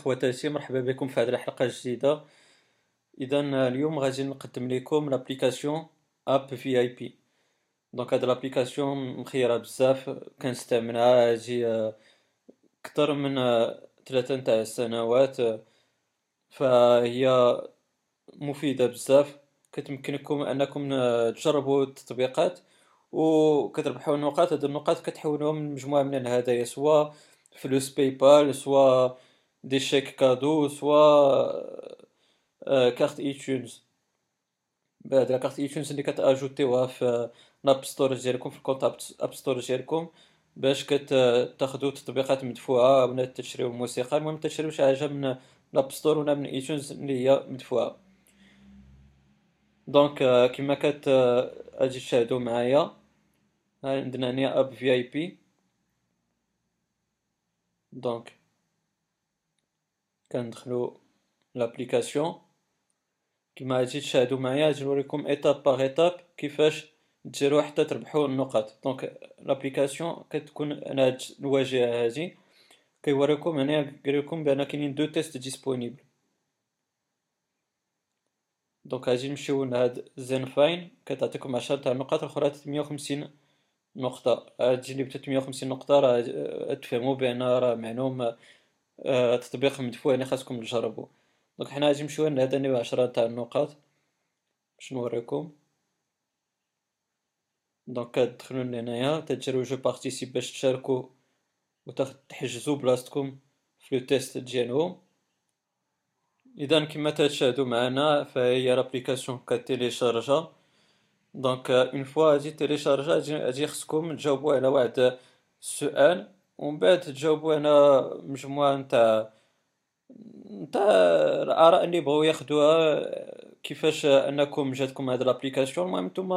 خواتاتي مرحبا بكم في هذه الحلقة الجديدة. إذا اليوم غادي نقدم لكم l'application AppVip donc هاد l'application مخيرة بزاف كنستعملها هادي أكثر من ثلاثة نتاع السنوات فهي مفيدة بزاف. كتمكنكم أنكم تجربوا التطبيقات وكتربحوا نقاط هاد النقاط كتحولوهم لمجموعة من الهدايا soit فلوس PayPal des chèques cadeaux soit carte iTunes بعد la carte iTunes اللي كتاجوتيوها في l'App Store ديالكم في ال compte App Store ديالكم باش كتاخدو تطبيقات مدفوعة ولا تشريو الموسيقى المهم تشريو شي حاجة من l'App Store ولا من iTunes اللي هي مدفوعة donc كيما كتجي تشاهدو معايا عندنا هنا AppVip donc كندخلو l'application كيما غادي تشاهدو معايا نوريكم étape par étape كيفاش ديرو حتى تربحو النقط donc l'application كتكون هاد الواجهة هادي. كيوريكم هنا كيوريكم بأن كاينين deux tests disponibles donc غادي نمشيو لهاد زين كتعطيكم عشرة تاع النقاط الأخرى مية وخمسين نقطة. هادي اللي بتلتمية وخمسين نقطة راه تفهمو بأن راه معلوم تطبيق مدفوع يعني خاصكم تجربو donc حنا غادي نمشيو لهاد اللي بعشرة تاع النقاط. باش نوريكم. donc كتدخلو لهنايا تديرو je participe باش تشاركو وتحجزو بلاصتكم في le test ديالهم إذا كما تشاهدو معنا فهي l'application كتيليشارجا donc une fois غادي تيليشارجا غادي خصكم تجاوبو على واحد السؤال ومن بعد تجاوبو على مجموعة نتاع نتاع الآراء اللي بغاو ياخدوها كيفاش أنكم جاتكم هاد l'application المهم نتوما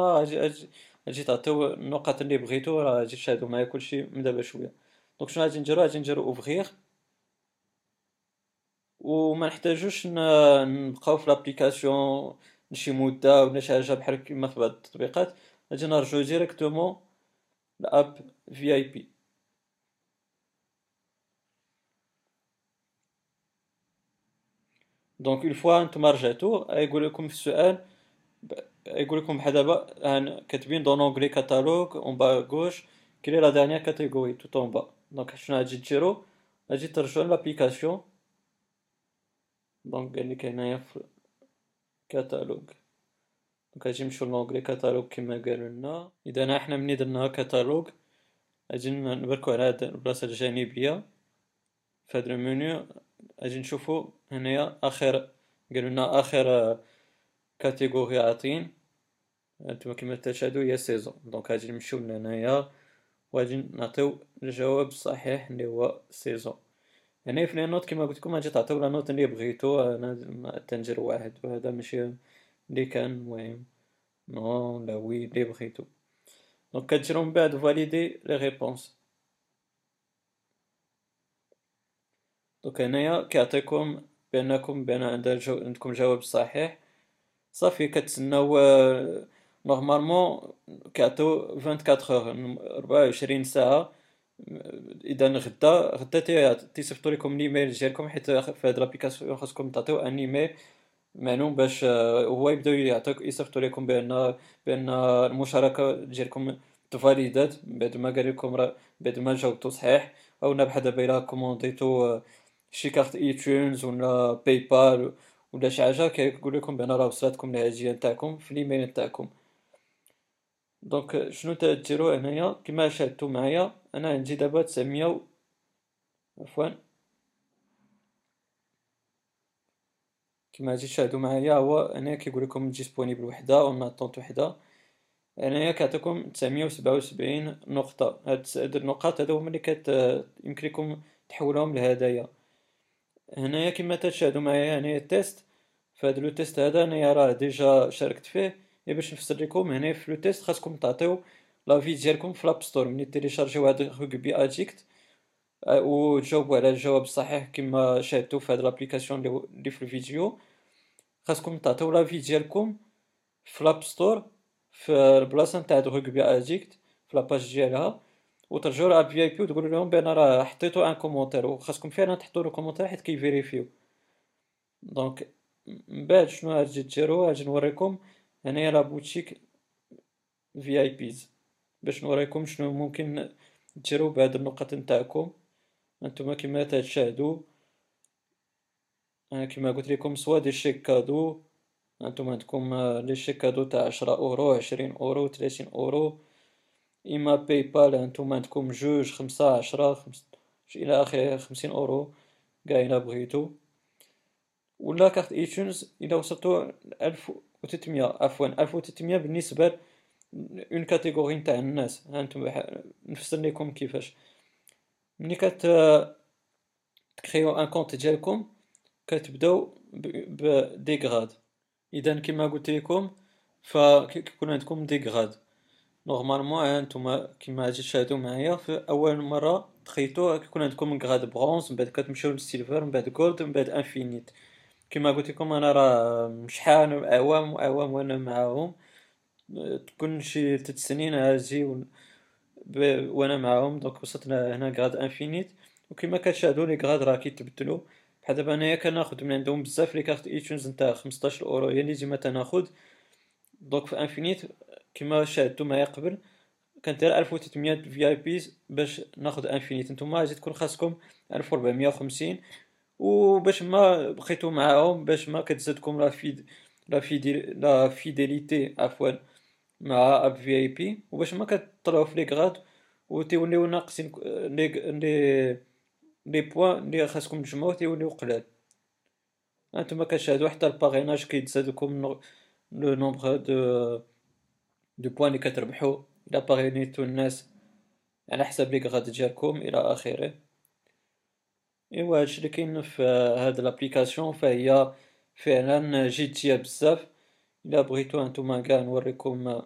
غادي تعطيو النقط اللي بغيتو راه غادي تشاهدو معايا كلشي من دابا شوية donc شنو غادي نديرو غادي نديرو ouvrir وما نحتاجوش نبقاو في l'application شي مدة ولا شي حاجة بحال كيما في بعض التطبيقات غادي نرجعو directement l'AppVip donc une fois نتوما رجعتو يقول لكم في السؤال يقول لكم بحال دابا كاتبين dans onglet catalogue en bas à gauche quelle est la dernière catégorie tout en bas donc شنو غادي ديرو غادي ترجعو l'application donc قالك هنايا في catalogue donc غادي نمشيو l'onglet catalogue كيما قالولنا اذا حنا مني درنا كاتالوج غادي نبركو على هاد البلاصة الجانبية في هاد المنيو غادي نشوفو هنايا اخر قالولنا آخر catégorie عاطين. هانتوما كيما تشاهدو هي saison donc غادي نمشيو لهنايا وغادي نعطيو الجواب الصحيح اللي هو saison يعني في les notes قلت غادي تعطيو la note اللي بغيتو. أنا تندير واحد وهذا ماشي اللي كان المهم non ولا oui اللي بغيتو. donc كتجرو من بعد valider les réponses donc هنايا كيعطيكم بانكم بان عندكم جواب صحيح صافي كتسناو normalement كيعطيو 24 heures 24 ساعة اذا غدا غدا تيصيفطو لكم الايميل ديالكم حيت في هاد l'application خاصكم تعطيو un email معلوم باش هو يبداو يعطيك يصيفطو لكم بان بان المشاركة ديالكم تفاليدات بعد ما قال لكم بعد ما جاوبتو صحيح أو بحال دابا الا كومونديتو شي carte iTunes ولا PayPal ولا شي حاجة كيقول لكم بان راه وصلتكم الهديه نتاعكم في الايميل نتاعكم donc شنو تديرو هنايا كما شاهدتو معايا أنا عندي دابا تسعمية عفوا. كما غادي تشاهدو معايا هو هنا كيقول لكم disponible وحده en attente وحده. هنايا كيعطيكم تسعمية وسبعة وسبعين نقطة. هاد النقاط هادو هما اللي كت يمكن لكم تحولهم لهدايا هنايا كما تشاهدوا معايا هنايا ال test فهاد le test هذا انايا راه déjà شاركت فيه. يا باش نفسر لكم هنا في le test خاصكم تعطيو l'avis ديالكم في l'App Store ملي تيليشارجيو هاد Rugby Addict وتجاوبوا على الجواب الصحيح كما شاهدتوا في هاد l'application اللي في الفيديو خاصكم تعطيو l'avis ديالكم في l'App Store. في البلاصه نتاع Rugby Addict في la page ديالها وترجعوا ل AppVIP وتقولوا لهم بأن راه حطيتو un commentaire وخاصكم فعلا تحطوا le commentaire حيت كي vérifi يو. donc من بعد شنو غادي ديرو غادي نوريكم هنايا la boutique VIPs. باش نوريكم شنو ممكن ديرو بهاد النقط نتاعكم. هانتوما كيما تشاهدوا كيما قلت لكم soit des chèques cadeaux. هانتوما عندكم les chèques cadeaux تاع عشرة اورو عشرين اورو تلاتين اورو. إما PayPal هانتوما عندكم جوج خمسة عشرة خمس إلى آخره خمسين أورو قاع الا بغيتو. ولا carte iTunes إلى وصلتو ألف وتلتمية عفوا ألف وتلتمية بالنسبة une catégorie نتاع الناس. هانتوما نفسر لكم كيفاش. ملي كت ت cré يو un compte ديالكم كتبداو ب des grades. اذا كما قلت لكم فكيكون عندكم des grades. normalement هانتوما كيما غادي تشاهدوا معايا في أول مرة تخيطوا كيكون عندكم grade bronze من بعد كتمشيو لل silver من بعد gold من بعد infinite كما قلت لكم أنا راه شحال اعوام واعوام وأنا معاهم. تكون شي تلت سنين هازي وأنا معاهم. donc وصلتنا هنا grade infinite وكما كتشاهدوا les grades راه كيتبدلوا بحال دابا أنايا كناخد من عندهم بزاف les cartes iTunes نتاع خمسطاش اورو هي اللي ديما تناخد donc في infinite كما شاهدتو معايا قبل كندير ألف وتلتمية VIPs باش ناخد infinite نتوما غادي تكون خاصكم ألف وربعمية وخمسين وباش ما بقيتو معاهم باش ما كتزادكم la fid la la fidélité عفوا مع AppVIP وباش ما كطلعو في les grades وتيوليو ناقصين لي لي لي بوان لي خاصكم تجمعو تيوليو قلال. هانتوما كتشاهدو حتى ال parrainage كيتزادلكم le nombre de de points لي كتربحو إلى parrain يتو الناس. على حساب les grades ديالكم إلى آخره. إيوا هادشي اللي كاين في هاد l'application فهي فعلا جدية بزاف. إلى بغيتو هانتوما قاع نوريكم.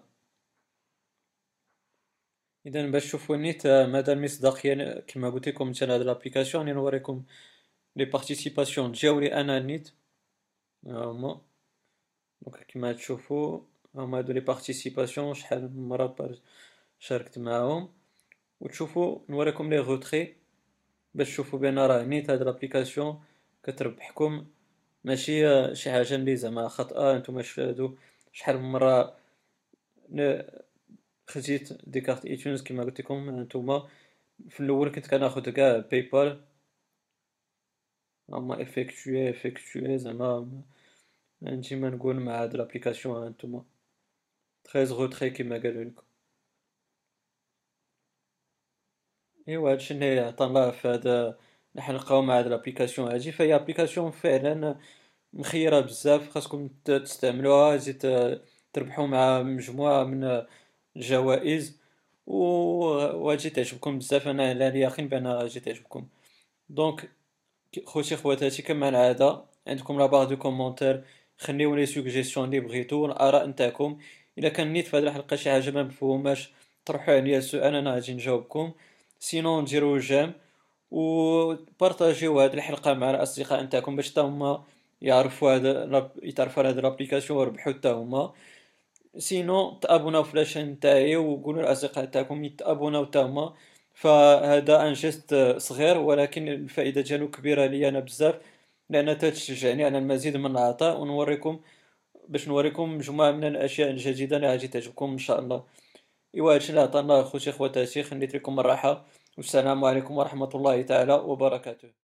اذا باش تشوفوا النيت مدى المصداقية كما قلت لكم مثلا هاد l'application راني نوريكم les participations ديالي أنا نيت. هما donc كما تشوفوا هما هادو les participations شحال من مرة شاركت معاهم. وتشوفوا نوريكم les retraits باش تشوفوا بأن راه نيت هاد l'application كتربحكم. ماشي شي حاجة لي زعما خاطئة نتوما شاهدو شحال من مرة خديت دي كارت ايتونز كيما قلت لكم نتوما في الأول كنت كناخد قاع باي بال هما افيكتوي افيكتوي زعما ديما نقول مع هاد لابليكاسيون هانتوما تخيز غوتري كيما قالو لكم ايوا هادشي اللي عطانا في هاد نلقاو مع هاد لابليكاسيون هادي فهي ابليكاسيون فعلا مخيرة بزاف خاصكم تستعملوها زيد تربحو مع مجموعة من الجوائز وغادي تعجبكم بزاف أنا على يقين بان غادي تعجبكم donc خوتي خواتاتي كما العاده عندكم la barre de commentaires خليو les suggestions اللي بغيتو الاراء نتاعكم الا كان نيت في هذه الحلقة شي حاجة ما مفهوماش طرحوا عليا السؤال أنا غادي نجاوبكم. sinon ديروا j'aime و partag يو هذه الحلقة مع الأصدقاء نتاعكم باش حتى هما يعرفوا هذا يتعرفوا على هذه l'application وربحوا حتى هما. sinon ت abonn او في la chaîne تاعي وقولوا الاصدقاء تاعكم يت abonn او تا هما. فهذا un geste صغير ولكن الفائدة ديالو كبيرة لي أنا بزاف لأن تشجعني على المزيد من العطاء ونوريكم باش نوريكم مجموعه من الأشياء الجديدة اللي غادي تعجبكم إن شاء الله. إيوا هادشي اللي عطانا خوتي خواتاتي خليت لكم الراحة. والسلام عليكم ورحمة الله تعالى وبركاته.